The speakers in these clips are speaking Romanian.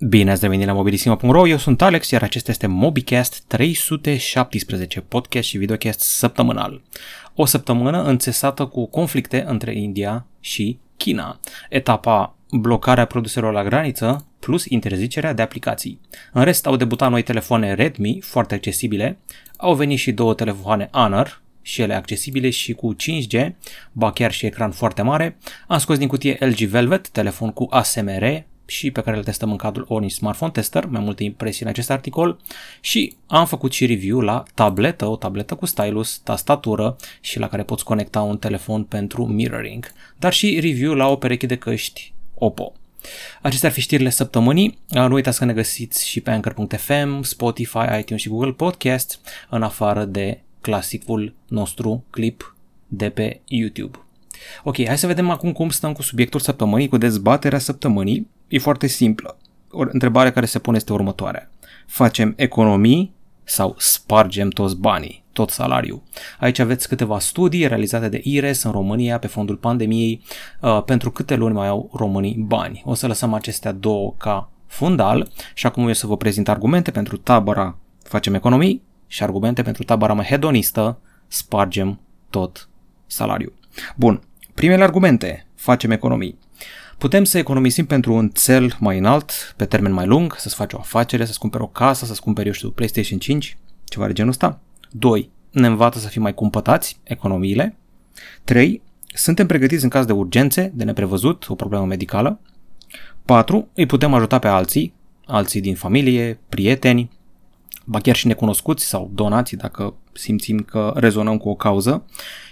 Bine ați revenit la mobilisima.ro, eu sunt Alex, iar acesta este MobiCast 317, podcast și videocast săptămânal. O săptămână înțesată cu conflicte între India și China. Etapa blocarea produselor la graniță plus interzicerea de aplicații. În rest au debutat noi telefoane Redmi foarte accesibile, au venit și două telefoane Honor, și ele accesibile și cu 5G, ba chiar și ecran foarte mare. Am scos din cutie LG Velvet, telefon cu ASMR, și pe care îl testăm în cadrul Orange Smartphone Tester, mai multe impresii în acest articol și am făcut și review la tabletă, o tabletă cu stylus, tastatură și la care poți conecta un telefon pentru mirroring, dar și review la o pereche de căști Oppo. Acestea ar fi știrile săptămânii. Nu uitați că ne găsiți și pe Anchor.fm, Spotify, iTunes și Google Podcast, în afară de clasicul nostru clip de pe YouTube. Ok, hai să vedem acum cum stăm cu subiectul săptămânii, cu dezbaterea săptămânii. E foarte simplă. O întrebare care se pune este următoarea. Facem economii sau spargem toți banii, tot salariul? Aici aveți câteva studii realizate de IRES în România pe fondul pandemiei uh, pentru câte luni mai au românii bani. O să lăsăm acestea două ca fundal și acum eu să vă prezint argumente pentru tabăra facem economii și argumente pentru tabăra mai hedonistă spargem tot salariul. Bun, primele argumente, facem economii. Putem să economisim pentru un cel mai înalt, pe termen mai lung, să-ți faci o afacere, să-ți cumperi o casă, să-ți cumperi, eu știu, PlayStation 5, ceva de genul ăsta. 2. Ne învață să fim mai cumpătați, economiile. 3. Suntem pregătiți în caz de urgențe, de neprevăzut, o problemă medicală. 4. Îi putem ajuta pe alții, alții din familie, prieteni, ba chiar și necunoscuți sau donații dacă simțim că rezonăm cu o cauză.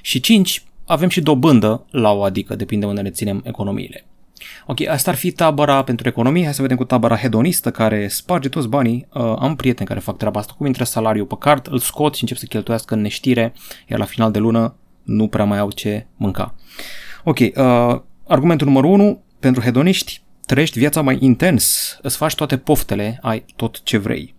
Și 5. Avem și dobândă la o adică, depinde unde ne ținem economiile. Ok, asta ar fi tabăra pentru economie. Hai să vedem cu tabăra hedonistă care sparge toți banii. Uh, am prieteni care fac treaba asta. Cum intră salariul pe card, îl scot și încep să cheltuiască în neștire, iar la final de lună nu prea mai au ce mânca. Ok, uh, argumentul numărul 1, pentru hedoniști, trăiești viața mai intens, îți faci toate poftele, ai tot ce vrei.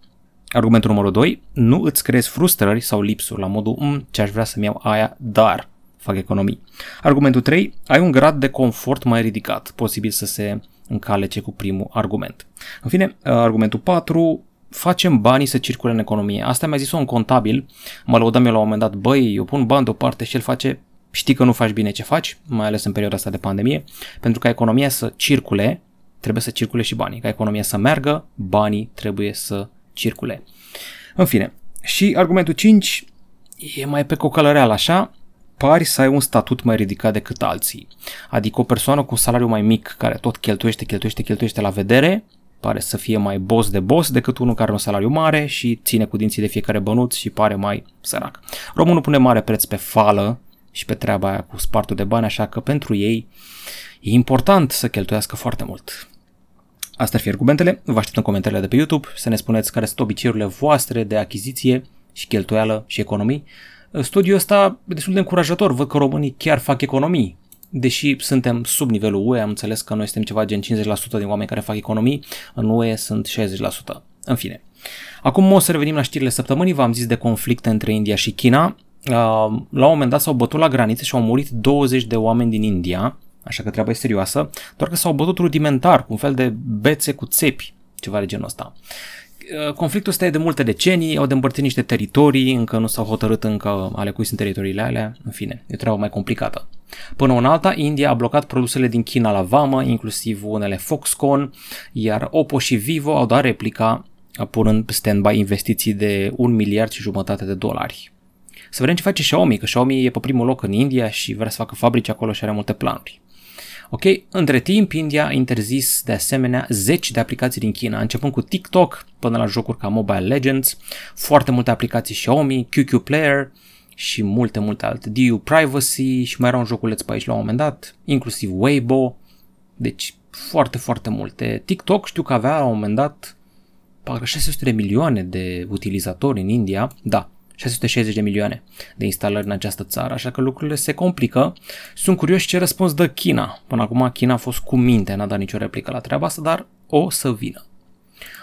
Argumentul numărul 2, nu îți creezi frustrări sau lipsuri la modul mm, ce aș vrea să-mi iau aia, dar fac economii. Argumentul 3, ai un grad de confort mai ridicat, posibil să se încalece cu primul argument. În fine, argumentul 4, facem banii să circule în economie. Asta mi-a zis un contabil, mă lăudam eu la un moment dat, băi, eu pun bani deoparte și el face, știi că nu faci bine ce faci, mai ales în perioada asta de pandemie, pentru ca economia să circule, trebuie să circule și banii. Ca economia să meargă, banii trebuie să circule. În fine, și argumentul 5 e mai pe cocălăreală așa, pari să ai un statut mai ridicat decât alții. Adică o persoană cu un salariu mai mic care tot cheltuiește, cheltuiește, cheltuiește la vedere, pare să fie mai boss de boss decât unul care are un salariu mare și ține cu dinții de fiecare bănuț și pare mai sărac. Românul pune mare preț pe fală și pe treaba aia cu spartul de bani, așa că pentru ei e important să cheltuiască foarte mult. Astea ar fi argumentele, vă aștept în comentariile de pe YouTube să ne spuneți care sunt obiceiurile voastre de achiziție și cheltuială și economii Studiul ăsta e destul de încurajator, văd că românii chiar fac economii. Deși suntem sub nivelul UE, am înțeles că noi suntem ceva gen 50% din oameni care fac economii, în UE sunt 60%. În fine. Acum o să revenim la știrile săptămânii, v-am zis de conflicte între India și China. La un moment dat s-au bătut la graniță și au murit 20 de oameni din India, așa că treaba e serioasă, doar că s-au bătut rudimentar, cu un fel de bețe cu țepi, ceva de genul ăsta. Uh, conflictul ăsta e de multe decenii, au de împărțit niște teritorii, încă nu s-au hotărât încă ale cui sunt teritoriile alea, în fine, e o treabă mai complicată. Până în alta, India a blocat produsele din China la vamă, inclusiv unele Foxconn, iar Oppo și Vivo au dat replica punând stand-by investiții de un miliard și jumătate de dolari. Să vedem ce face Xiaomi, că Xiaomi e pe primul loc în India și vrea să facă fabrici acolo și are multe planuri. Ok, între timp India a interzis de asemenea zeci de aplicații din China, începând cu TikTok până la jocuri ca Mobile Legends, foarte multe aplicații Xiaomi, QQ Player și multe, multe alte. DU Privacy și mai era un joculeț pe aici la un moment dat, inclusiv Weibo, deci foarte, foarte multe. TikTok știu că avea la un moment dat parcă 600 de milioane de utilizatori în India, da, 660 de milioane de instalări în această țară, așa că lucrurile se complică. Sunt curios ce răspuns dă China. Până acum China a fost cu minte, n-a dat nicio replică la treaba asta, dar o să vină.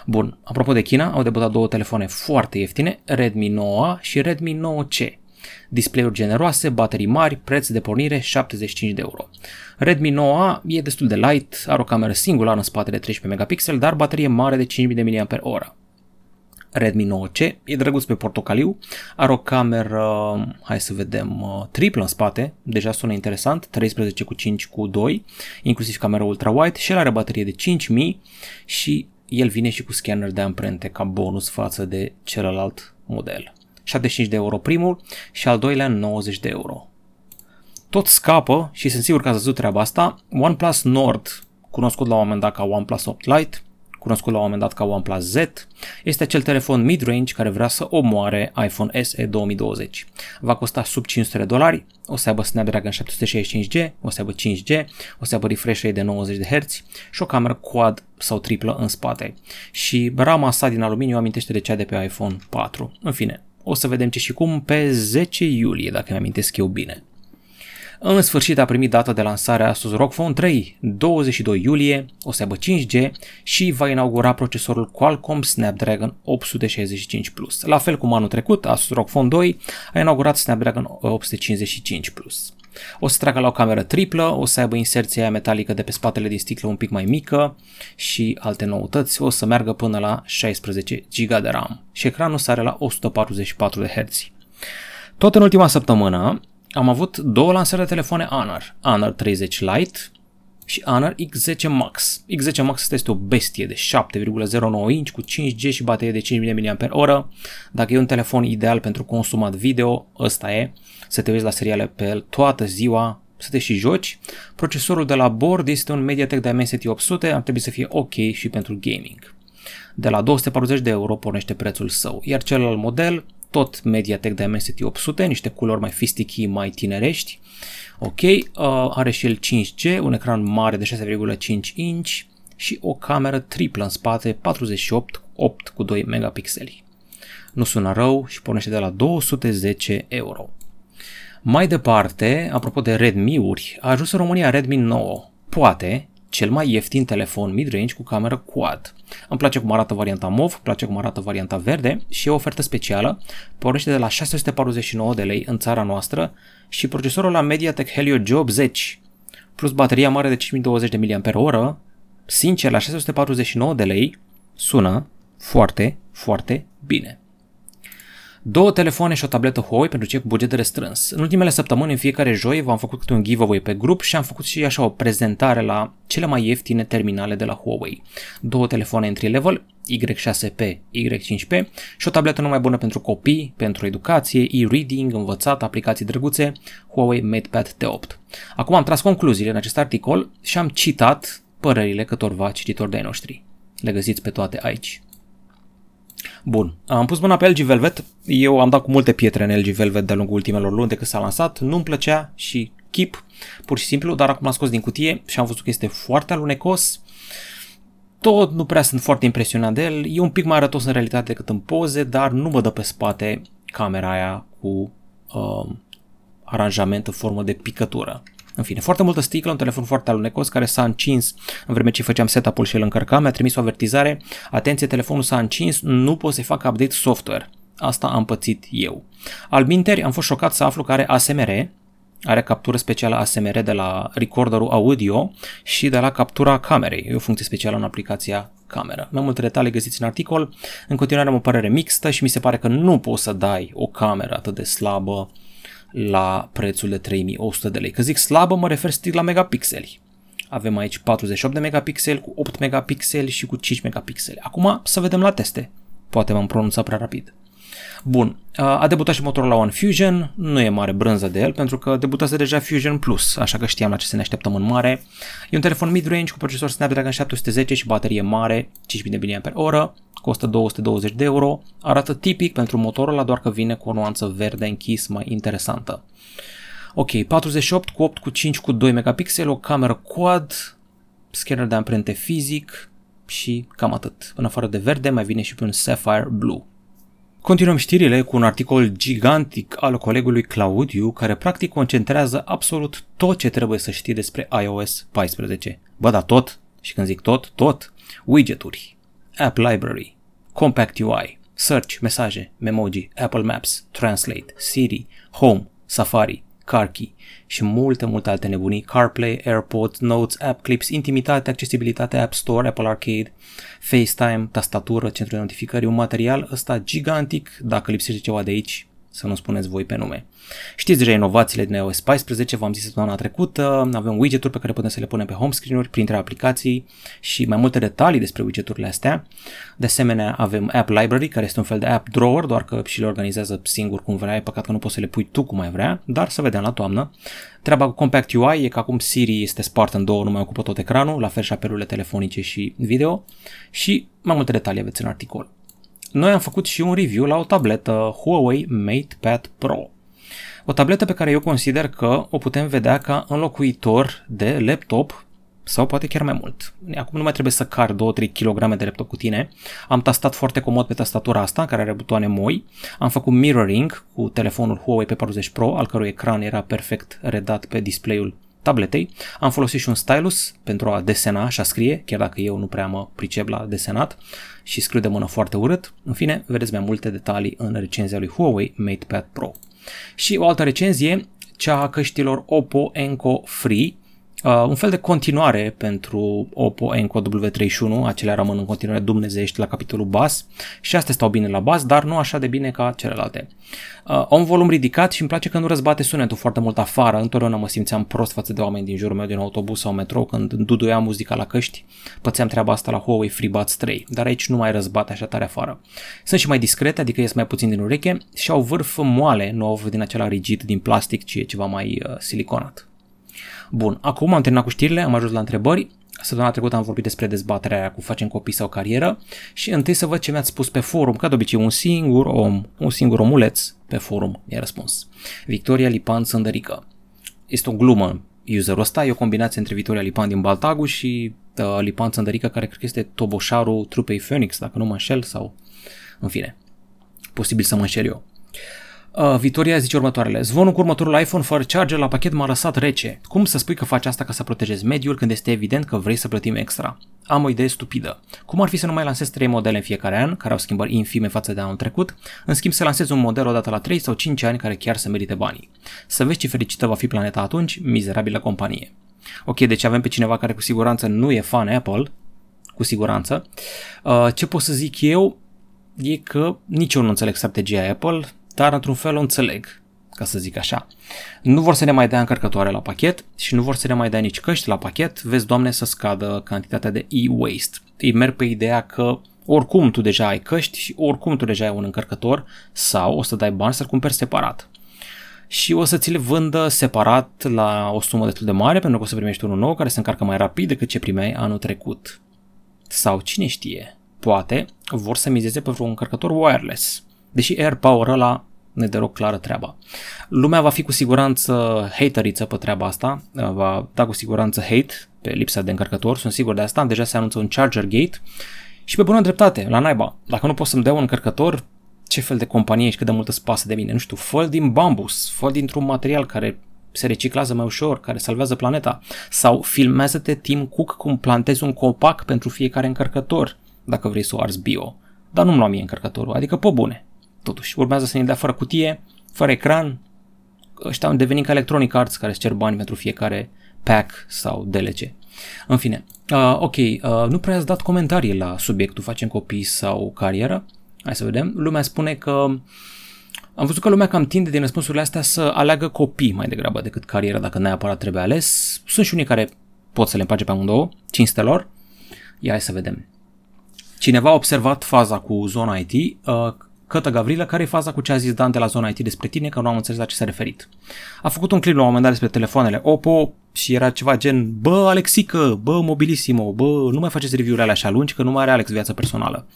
Bun, apropo de China, au debutat două telefoane foarte ieftine, Redmi 9 și Redmi 9C. display-uri generoase, baterii mari, preț de pornire 75 de euro. Redmi 9A e destul de light, are o cameră singulară în spate de 13 megapixel, dar baterie mare de 5000 mAh. Redmi 9C, e drăguț pe portocaliu, are o cameră, hai să vedem, uh, triplă în spate, deja sună interesant, 13 cu 5 cu 2, inclusiv camera ultra-wide și el are baterie de 5000 și el vine și cu scanner de amprente ca bonus față de celălalt model. 75 de euro primul și al doilea 90 de euro. Tot scapă și sunt sigur că ați văzut treaba asta, OnePlus Nord, cunoscut la un moment dat ca OnePlus 8 Lite, cunoscut la un moment dat ca OnePlus Z, este acel telefon mid-range care vrea să omoare iPhone SE 2020. Va costa sub 500 de dolari, o să aibă Snapdragon 765G, o să aibă 5G, o să aibă refresh rate de 90 de Hz și o cameră quad sau triplă în spate. Și rama sa din aluminiu amintește de cea de pe iPhone 4. În fine, o să vedem ce și cum pe 10 iulie, dacă mi amintesc eu bine. În sfârșit a primit data de lansare a Asus ROG Phone 3, 22 iulie, o să aibă 5G și va inaugura procesorul Qualcomm Snapdragon 865 Plus. La fel cum anul trecut, Asus ROG Phone 2 a inaugurat Snapdragon 855 Plus. O să treacă la o cameră triplă, o să aibă inserția aia metalică de pe spatele din sticlă un pic mai mică și alte noutăți, o să meargă până la 16 GB de RAM și ecranul sare la 144 de Hz. Tot în ultima săptămână am avut două lansări de telefoane Honor, Honor 30 Lite și Honor X10 Max. X10 Max este o bestie de 7,09 inch cu 5G și baterie de 5000 mAh. Dacă e un telefon ideal pentru consumat video, ăsta e. Să te uiți la seriale pe el toată ziua, să te și joci. Procesorul de la bord este un MediaTek Dimensity 800, ar trebui să fie ok și pentru gaming. De la 240 de euro pornește prețul său, iar celălalt model tot MediaTek Dimensity 800, niște culori mai fistichi, mai tinerești. Ok, uh, are și el 5G, un ecran mare de 6,5 inch și o cameră triplă în spate, 48, 8 cu 2 megapixeli. Nu sună rău și pornește de la 210 euro. Mai departe, apropo de Redmi-uri, a ajuns în România Redmi 9. Poate, cel mai ieftin telefon mid-range cu cameră quad. Îmi place cum arată varianta MOV, îmi place cum arată varianta verde și e o ofertă specială, pornește de la 649 de lei în țara noastră și procesorul la MediaTek Helio G80 plus bateria mare de 5020 de mAh, sincer, la 649 de lei sună foarte, foarte bine. Două telefoane și o tabletă Huawei pentru cei cu buget restrâns. În ultimele săptămâni, în fiecare joi, v-am făcut câte un giveaway pe grup și am făcut și așa o prezentare la cele mai ieftine terminale de la Huawei. Două telefoane entry level, Y6P, Y5P și o tabletă numai bună pentru copii, pentru educație, e-reading, învățat, aplicații drăguțe, Huawei MatePad T8. Acum am tras concluziile în acest articol și am citat părerile câtorva cititori de-ai noștri. Le găsiți pe toate aici. Bun, am pus mâna pe LG Velvet, eu am dat cu multe pietre în LG Velvet de-a lungul ultimelor luni de când s-a lansat, nu-mi plăcea și chip, pur și simplu, dar acum l-am scos din cutie și am văzut că este foarte alunecos, tot nu prea sunt foarte impresionat de el, e un pic mai arătos în realitate decât în poze, dar nu mă dă pe spate camera aia cu uh, aranjament în formă de picătură. În fine, foarte multă sticlă, un telefon foarte alunecos care s-a încins în vreme ce făceam setup-ul și îl încărcam, mi-a trimis o avertizare, atenție, telefonul s-a încins, nu pot să fac update software. Asta am pățit eu. Al minteri, am fost șocat să aflu că are ASMR, are captură specială ASMR de la recorderul audio și de la captura camerei. E o funcție specială în aplicația cameră. Mai multe detalii găsiți în articol. În continuare am o părere mixtă și mi se pare că nu poți să dai o cameră atât de slabă la prețul de 3100 de lei. Că zic slabă, mă refer strict la megapixeli. Avem aici 48 de megapixeli, cu 8 megapixeli și cu 5 megapixeli. Acum să vedem la teste. Poate m-am pronunțat prea rapid. Bun, a debutat și motorul la One Fusion, nu e mare brânză de el pentru că debutase deja Fusion Plus, așa că știam la ce să ne așteptăm în mare. E un telefon mid-range cu procesor Snapdragon 710 și baterie mare, 5000 mAh, costă 220 de euro, arată tipic pentru motorul doar că vine cu o nuanță verde închis mai interesantă. Ok, 48 cu 8 cu 5 cu 2 megapixel, o cameră quad, scanner de amprente fizic și cam atât. În afară de verde mai vine și pe un Sapphire Blue. Continuăm știrile cu un articol gigantic al colegului Claudiu care practic concentrează absolut tot ce trebuie să știi despre iOS 14. Bă, da tot, și când zic tot, tot, widgeturi, App Library, Compact UI, Search, mesaje, Memoji, Apple Maps, Translate, Siri, Home, Safari, CarKey și multe, multe alte nebunii, CarPlay, AirPods, Notes, App Clips, intimitate, accesibilitate, App Store, Apple Arcade, FaceTime, tastatură, centru de notificări, un material ăsta gigantic, dacă lipsește ceva de aici, să nu spuneți voi pe nume. Știți deja inovațiile din iOS 14, v-am zis săptămâna trecută, avem widgeturi pe care putem să le punem pe home screen-uri printre aplicații și mai multe detalii despre widgeturile astea. De asemenea, avem App Library, care este un fel de app drawer, doar că și le organizează singur cum vrea, e păcat că nu poți să le pui tu cum mai vrea, dar să vedem la toamnă. Treaba cu Compact UI e că acum Siri este spart în două, nu mai ocupă tot ecranul, la fel și apelurile telefonice și video și mai multe detalii aveți în articol noi am făcut și un review la o tabletă Huawei MatePad Pro. O tabletă pe care eu consider că o putem vedea ca înlocuitor de laptop sau poate chiar mai mult. Acum nu mai trebuie să car 2-3 kg de laptop cu tine. Am tastat foarte comod pe tastatura asta, care are butoane moi. Am făcut mirroring cu telefonul Huawei P40 Pro, al cărui ecran era perfect redat pe displayul tabletei. Am folosit și un stylus pentru a desena și a scrie, chiar dacă eu nu prea mă pricep la desenat și scriu de mână foarte urât. În fine, vedeți mai multe detalii în recenzia lui Huawei MatePad Pro. Și o altă recenzie, cea a căștilor Oppo Enco Free, Uh, un fel de continuare pentru Oppo Enco W31, acelea rămân în continuare dumnezeiești la capitolul bas și astea stau bine la bas, dar nu așa de bine ca celelalte. Uh, au un volum ridicat și îmi place că nu răzbate sunetul foarte mult afară, întotdeauna mă simțeam prost față de oameni din jurul meu din autobuz sau metro când duduiam muzica la căști, pățeam treaba asta la Huawei FreeBuds 3, dar aici nu mai răzbate așa tare afară. Sunt și mai discrete, adică ies mai puțin din ureche și au vârf moale, nu au din acela rigid din plastic, ci e ceva mai uh, siliconat. Bun, acum am terminat cu știrile, am ajuns la întrebări. Săptămâna trecută am vorbit despre dezbaterea aia cu facem copii sau carieră și întâi să văd ce mi-ați spus pe forum. Ca de obicei, un singur om, un singur omuleț pe forum mi-a răspuns. Victoria Lipan Sândărică. Este o glumă userul ăsta, e o combinație între Victoria Lipan din Baltagu și uh, Lipan Sândărică, care cred că este toboșarul trupei Phoenix, dacă nu mă înșel, sau în fine. Posibil să mă înșel eu. Uh, Vitoria zice următoarele. Zvonul cu următorul iPhone fără charger la pachet m-a lăsat rece. Cum să spui că faci asta ca să protejezi mediul când este evident că vrei să plătim extra? Am o idee stupidă. Cum ar fi să nu mai lansezi 3 modele în fiecare an, care au schimbări infime față de anul trecut, în schimb să lansezi un model odată la 3 sau 5 ani care chiar să merite banii? Să vezi ce fericită va fi planeta atunci, mizerabilă companie. Ok, deci avem pe cineva care cu siguranță nu e fan Apple, cu siguranță. Uh, ce pot să zic eu e că nici eu nu înțeleg strategia Apple, dar într-un fel o înțeleg, ca să zic așa. Nu vor să ne mai dea încărcătoare la pachet și nu vor să ne mai dea nici căști la pachet, vezi, Doamne, să scadă cantitatea de e-waste. Îi merg pe ideea că oricum tu deja ai căști și oricum tu deja ai un încărcător sau o să dai bani să-l cumperi separat. Și o să ți le vândă separat la o sumă destul de mare pentru că o să primești unul nou care se încarcă mai rapid decât ce primeai anul trecut. Sau cine știe, poate vor să mizeze pe vreun încărcător wireless Deși AirPower ăla ne deloc clară treaba. Lumea va fi cu siguranță hateriță pe treaba asta, va da cu siguranță hate pe lipsa de încărcător, sunt sigur de asta, deja se anunță un charger gate și pe bună dreptate, la naiba. Dacă nu pot să-mi dea un încărcător, ce fel de companie și cât de multă spasă de mine, nu știu, fă din bambus, fă dintr-un material care se reciclează mai ușor, care salvează planeta. Sau filmează-te Tim Cook cum plantezi un copac pentru fiecare încărcător, dacă vrei să o arzi bio. Dar nu-mi lua mie încărcătorul, adică pe bune. Totuși, urmează să ne dea fără cutie, fără ecran. Ăștia au devenit ca Electronic Arts care îți cer bani pentru fiecare pack sau DLC. În fine, uh, ok, uh, nu prea ați dat comentarii la subiectul facem copii sau carieră. Hai să vedem. Lumea spune că am văzut că lumea cam tinde din răspunsurile astea să aleagă copii mai degrabă decât carieră dacă neapărat trebuie ales. Sunt și unii care pot să le împace pe amândouă, cinstelor. Ia hai să vedem. Cineva a observat faza cu zona IT, uh, Cătă Gavrilă, care e faza cu ce a zis Dan de la zona IT despre tine, că nu am înțeles la ce s-a referit. A făcut un clip la un moment dat despre telefoanele Oppo și era ceva gen, bă, Alexică, bă, Mobilissimo, bă, nu mai faceți review-urile alea așa lungi, că nu mai are Alex viața personală.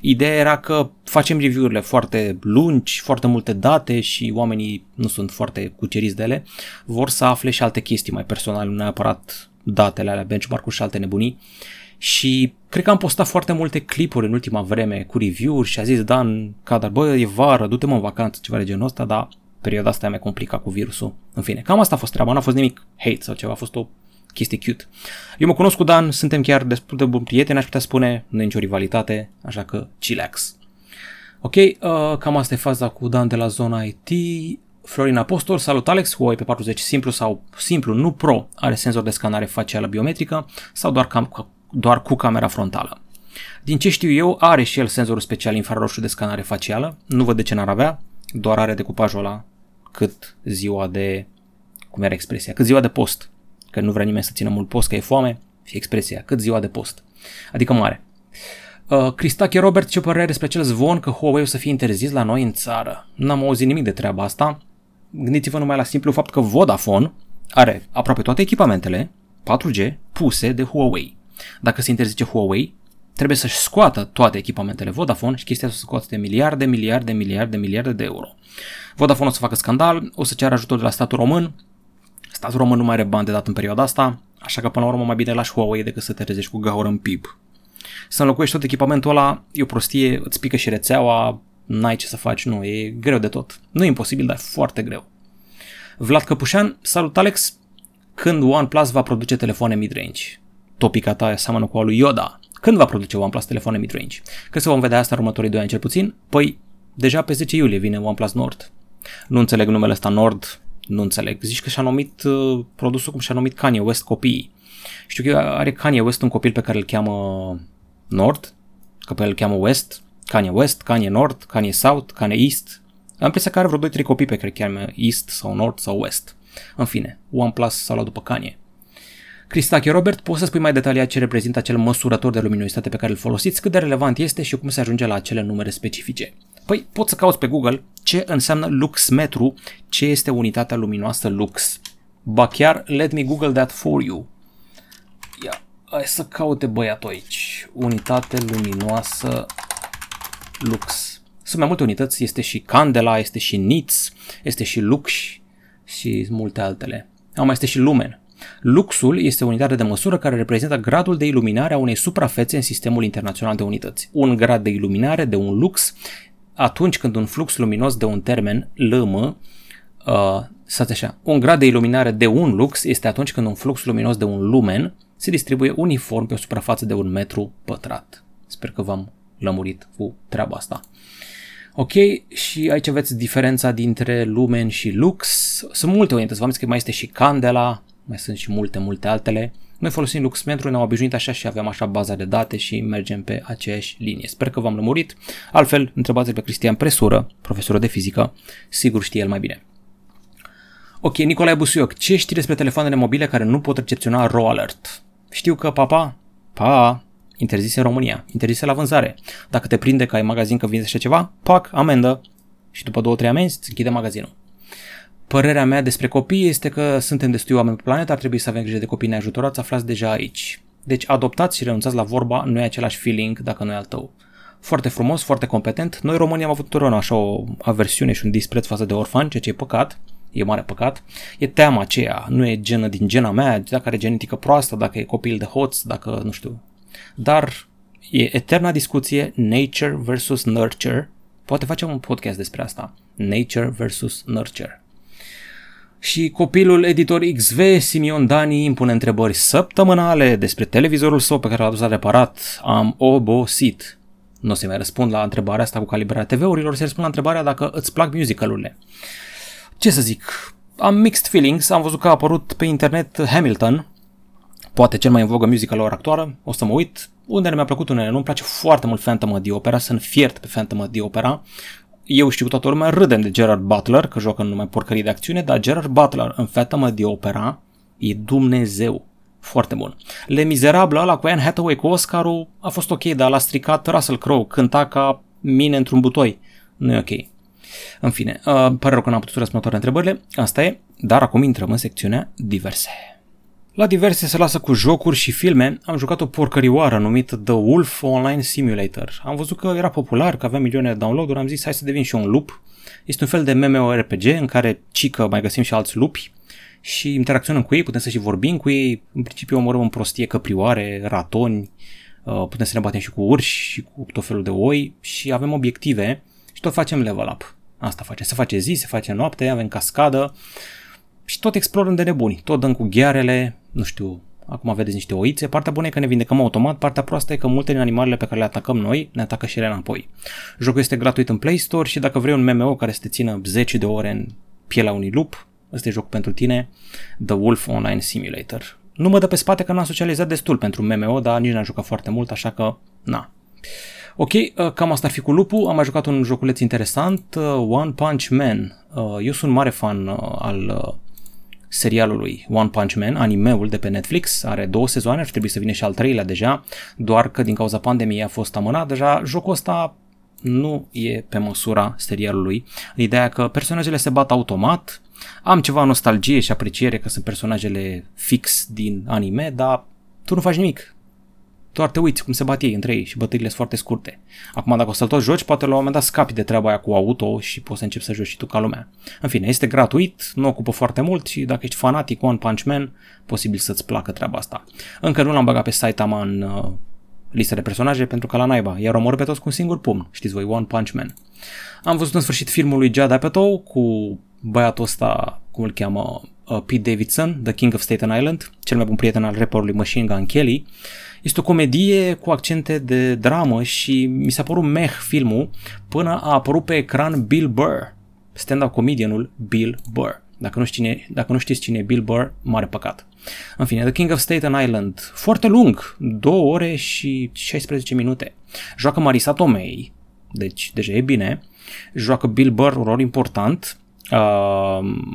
Ideea era că facem review-urile foarte lungi, foarte multe date și oamenii nu sunt foarte cuceriți de ele, vor să afle și alte chestii mai personale, nu neapărat datele alea, benchmark-uri și alte nebunii și cred că am postat foarte multe clipuri în ultima vreme cu review-uri și a zis Dan Cadar, bă, e vară, du-te mă în vacanță, ceva de genul ăsta, dar perioada asta mi-a complicat cu virusul. În fine, cam asta a fost treaba, n-a fost nimic hate sau ceva, a fost o chestie cute. Eu mă cunosc cu Dan, suntem chiar destul de buni prieteni, aș putea spune, nu e nicio rivalitate, așa că chillax. Ok, uh, cam asta e faza cu Dan de la zona IT. Florin Apostol, salut Alex, Huawei pe 40 simplu sau simplu, nu Pro, are senzor de scanare facială biometrică sau doar, cam, doar cu camera frontală. Din ce știu eu, are și el senzorul special infraroșu de scanare facială, nu văd de ce n-ar avea, doar are decupajul ăla cât ziua de, cum era expresia, cât ziua de post, că nu vrea nimeni să țină mult post, că e foame, și expresia, cât ziua de post, adică mare. Uh, Cristache Robert, ce părere despre acel zvon că Huawei o să fie interzis la noi în țară? N-am auzit nimic de treaba asta. Gândiți-vă numai la simplu fapt că Vodafone are aproape toate echipamentele 4G puse de Huawei. Dacă se interzice Huawei, trebuie să-și scoată toate echipamentele Vodafone și chestia să scoată de miliarde, miliarde, miliarde, miliarde de euro. Vodafone o să facă scandal, o să ceară ajutor de la statul român. Statul român nu mai are bani de dat în perioada asta, așa că până la urmă mai bine lași Huawei decât să te trezești cu gaură în PIB. Să înlocuiești tot echipamentul ăla e o prostie, îți pică și rețeaua, n-ai ce să faci, nu, e greu de tot. Nu e imposibil, dar e foarte greu. Vlad Căpușan, salut Alex, când OnePlus va produce telefoane mid-range? Topica ta seamănă cu a lui Yoda. Când va produce OnePlus telefoane mid-range? Că să vom vedea asta în următorii 2 ani cel puțin? Păi, deja pe 10 iulie vine OnePlus Nord. Nu înțeleg numele ăsta Nord, nu înțeleg. Zici că și-a numit uh, produsul cum și-a numit Kanye West copiii. Știu că are Kanye West un copil pe care îl cheamă Nord, că pe el îl cheamă West, Kanye West, Kanye Nord, Kanye South, Kanye East. Am impresia că are vreo 2-3 copii pe care îl cheamă East sau Nord sau West. În fine, OnePlus s-a luat după Kanye. Cristache Robert, poți să spui mai detaliat ce reprezintă acel măsurător de luminositate pe care îl folosiți, cât de relevant este și cum se ajunge la acele numere specifice? Păi poți să cauți pe Google ce înseamnă luxmetru, ce este unitatea luminoasă lux. Ba chiar, let me Google that for you. Ia, hai să caute băiatul aici. Unitate luminoasă lux. Sunt mai multe unități, este și candela, este și nits, este și lux și multe altele. Am mai este și lumen. Luxul este o unitate de măsură care reprezintă gradul de iluminare a unei suprafețe în sistemul internațional de unități. Un grad de iluminare de un lux atunci când un flux luminos de un termen LM uh, așa, un grad de iluminare de un lux este atunci când un flux luminos de un lumen se distribuie uniform pe o suprafață de un metru pătrat. Sper că v-am lămurit cu treaba asta. Ok, și aici aveți diferența dintre lumen și lux. Sunt multe unități, v-am zis că mai este și candela, mai sunt și multe, multe altele. Noi folosim LuxMetro, ne-am obișnuit așa și avem așa baza de date și mergem pe aceeași linie. Sper că v-am lămurit. Altfel, întrebați pe Cristian Presură, profesorul de fizică, sigur știe el mai bine. Ok, Nicolae Busuioc, ce știi despre telefoanele mobile care nu pot recepționa RAW alert? Știu că papa, pa, interzise în România, interzise la vânzare. Dacă te prinde că ai magazin că vinzi așa ceva, pac, amendă. Și după două, trei amenzi, îți închide magazinul. Părerea mea despre copii este că suntem destui oameni pe planetă, ar trebui să avem grijă de copii neajutorați aflați deja aici. Deci adoptați și renunțați la vorba, nu e același feeling dacă nu e al tău. Foarte frumos, foarte competent. Noi românii am avut întotdeauna așa o aversiune și un dispreț față de orfani, ceea ce e păcat, e mare păcat. E teama aceea, nu e genă din gena mea, dacă are genetică proastă, dacă e copil de hoț, dacă nu știu. Dar e eterna discuție nature versus nurture. Poate facem un podcast despre asta. Nature versus nurture. Și copilul editor XV, Simion Dani, impune întrebări săptămânale despre televizorul său pe care l-a dus la reparat. Am obosit. Nu o să mai răspund la întrebarea asta cu calibrarea TV-urilor, să răspund la întrebarea dacă îți plac musicalurile. Ce să zic, am mixed feelings, am văzut că a apărut pe internet Hamilton, poate cel mai în vogă musical ora actuală, o să mă uit, unde mi-a plăcut unele, nu-mi place foarte mult Phantom of the Opera, sunt fiert pe Phantom of the Opera, eu știu toată lumea râdem de Gerard Butler, că joacă numai porcării de acțiune, dar Gerard Butler în Fata de opera e Dumnezeu. Foarte bun. Le Miserable ăla cu Anne Hathaway cu Oscarul a fost ok, dar l-a stricat Russell Crowe, cânta ca mine într-un butoi. Nu e ok. În fine, uh, pare rău că n-am putut răspunde toate întrebările, asta e, dar acum intrăm în secțiunea diverse. La diverse se lasă cu jocuri și filme, am jucat o porcărioară numită The Wolf Online Simulator. Am văzut că era popular, că avea milioane de download-uri, am zis hai să devin și eu un lup. Este un fel de MMORPG în care cică mai găsim și alți lupi și interacționăm cu ei, putem să și vorbim cu ei, în principiu omorâm în prostie căprioare, ratoni, uh, putem să ne batem și cu urși și cu tot felul de oi și avem obiective și tot facem level up. Asta face. Se face zi, se face noapte, avem cascadă și tot explorăm de nebuni. Tot dăm cu ghearele, nu știu, acum vedeți niște oițe, partea bună e că ne vindecăm automat, partea proastă e că multe din animalele pe care le atacăm noi ne atacă și ele înapoi. Jocul este gratuit în Play Store și dacă vrei un MMO care să te țină 10 de ore în pielea unui lup, ăsta e jocul pentru tine, The Wolf Online Simulator. Nu mă dă pe spate că n-am socializat destul pentru MMO, dar nici n-am jucat foarte mult, așa că, na. Ok, uh, cam asta ar fi cu lupul. Am mai jucat un joculeț interesant, uh, One Punch Man. Uh, eu sunt mare fan al serialului One Punch Man, animeul de pe Netflix, are două sezoane, ar trebui să vină și al treilea deja, doar că din cauza pandemiei a fost amânat. Deja jocul ăsta nu e pe măsura serialului. Ideea că personajele se bat automat, am ceva nostalgie și apreciere că sunt personajele fix din anime, dar tu nu faci nimic. Doar te uiți cum se bat ei între ei și bătăile sunt foarte scurte. Acum dacă o să-l tot joci, poate la un moment dat scapi de treaba aia cu auto și poți să începi să joci și tu ca lumea. În fine, este gratuit, nu ocupă foarte mult și dacă ești fanatic One Punch Man, posibil să-ți placă treaba asta. Încă nu l-am băgat pe Saitama în uh, lista de personaje pentru că la naiba, iar omor pe toți cu un singur pumn, știți voi, One Punch Man. Am văzut în sfârșit filmul lui Judd Apatow cu băiatul ăsta, cum îl cheamă, uh, Pete Davidson, The King of Staten Island, cel mai bun prieten al rapperului Machine Gun Kelly. Este o comedie cu accente de dramă și mi s-a părut meh filmul până a apărut pe ecran Bill Burr, stand-up comedianul Bill Burr. Dacă nu, știți cine, dacă nu știți cine e Bill Burr, mare păcat. În fine, The King of Staten Island, foarte lung, 2 ore și 16 minute. Joacă Marisa Tomei, deci deja e bine. Joacă Bill Burr, un rol important. Uh,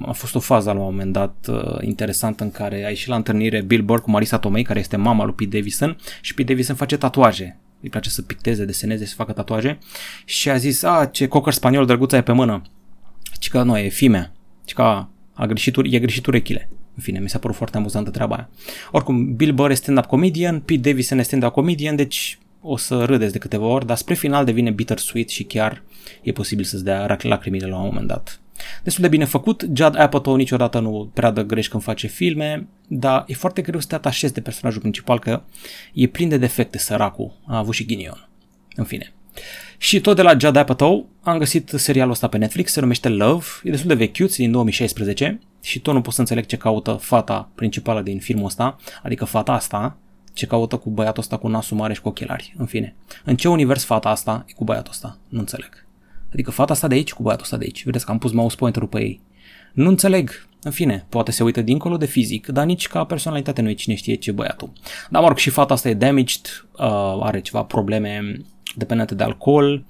a fost o fază la un moment dat uh, interesantă în care a ieșit la întâlnire Bill Burr cu Marisa Tomei, care este mama lui Pete Davidson și Pete Davidson face tatuaje. Îi place să picteze, deseneze, să facă tatuaje și a zis, a, ce cocker spaniol drăguța e pe mână. Și că nu, e fimea. Și că a greșit, e greșit urechile. În fine, mi s-a părut foarte amuzantă treaba aia. Oricum, Bill Burr e stand-up comedian, Pete Davidson e stand-up comedian, deci o să râdeți de câteva ori, dar spre final devine bittersweet și chiar e posibil să-ți dea lacrimile la un moment dat. Destul de bine făcut, Judd Apatow niciodată nu prea dă greș când face filme, dar e foarte greu să te atașezi de personajul principal, că e plin de defecte săracul, a avut și ghinion. În fine. Și tot de la Judd Apatow am găsit serialul ăsta pe Netflix, se numește Love, e destul de vechiuț, din 2016 și tot nu pot să înțeleg ce caută fata principală din filmul ăsta, adică fata asta, ce caută cu băiatul ăsta cu nasul mare și cu ochelari, în fine. În ce univers fata asta e cu băiatul ăsta? Nu înțeleg. Adică fata asta de aici cu băiatul ăsta de aici. Vedeți că am pus mouse pointer-ul pe ei. Nu înțeleg. În fine, poate se uită dincolo de fizic, dar nici ca personalitate nu e cine știe ce băiatul. Dar mă rog, și fata asta e damaged, uh, are ceva probleme dependente de alcool,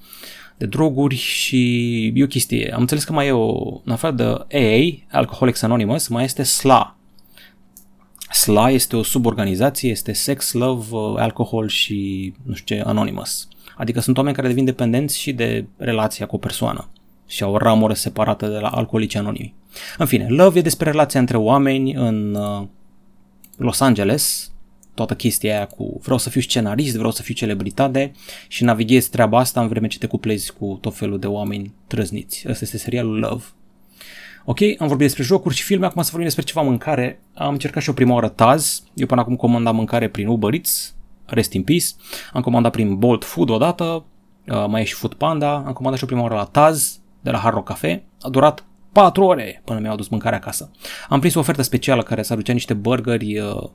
de droguri și e o chestie. Am înțeles că mai e o, în afară de AA, Alcoholics Anonymous, mai este SLA. SLA este o suborganizație, este Sex, Love, uh, Alcohol și nu știu ce, Anonymous. Adică sunt oameni care devin dependenți și de relația cu o persoană și au o ramură separată de la alcoolici anonimi. În fine, Love e despre relația între oameni în uh, Los Angeles, toată chestia aia cu vreau să fiu scenarist, vreau să fiu celebritate și navighez treaba asta în vreme ce te cuplezi cu tot felul de oameni trăzniți. Ăsta este serialul Love. Ok, am vorbit despre jocuri și filme, acum să vorbim despre ceva mâncare. Am încercat și o prima oară Taz, eu până acum comandam mâncare prin Uber Eats, rest in peace. Am comandat prin Bolt Food odată, uh, mai e și Food Panda, am comandat și o prima oară la Taz, de la Hard Rock Cafe. A durat 4 ore până mi-au adus mâncarea acasă. Am prins o ofertă specială care să aducea niște burgeri uh,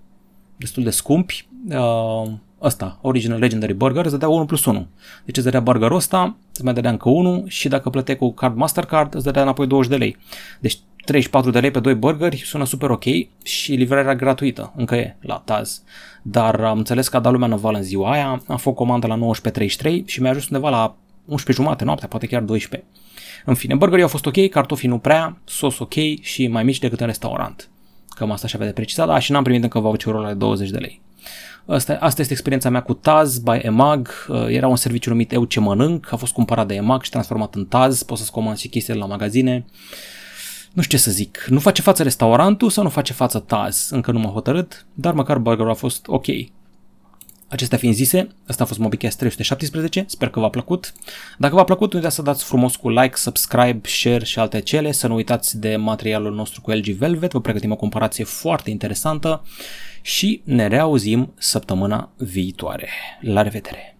destul de scumpi. Uh, ăsta, Original Legendary Burger, îți dădea 1 plus 1. Deci îți dădea burgerul ăsta, îți mai dădea încă 1 și dacă plăteai cu card Mastercard, îți dădea înapoi 20 de lei. Deci 34 de lei pe 2 burgeri sună super ok și livrarea gratuită, încă e la Taz. Dar am înțeles că a dat lumea năval în ziua aia, am făcut comandă la 19.33 și mi-a ajuns undeva la 11 jumate noaptea, poate chiar 12. În fine, burgerii au fost ok, cartofii nu prea, sos ok și mai mici decât în restaurant. Cam asta și avea de precizat, da, și n-am primit încă voucherul ăla de 20 de lei. Asta, asta este experiența mea cu Taz by Emag. Uh, era un serviciu numit Eu ce mănânc, a fost cumpărat de Emag și transformat în Taz. Poți să-ți comanzi și chestii de la magazine. Nu știu ce să zic. Nu face față restaurantul sau nu face față Taz? Încă nu m-am hotărât, dar măcar burgerul a fost ok. Acestea fiind zise, asta a fost MobiCast 317, sper că v-a plăcut. Dacă v-a plăcut, nu uitați să dați frumos cu like, subscribe, share și alte cele, să nu uitați de materialul nostru cu LG Velvet, vă pregătim o comparație foarte interesantă și ne reauzim săptămâna viitoare. La revedere!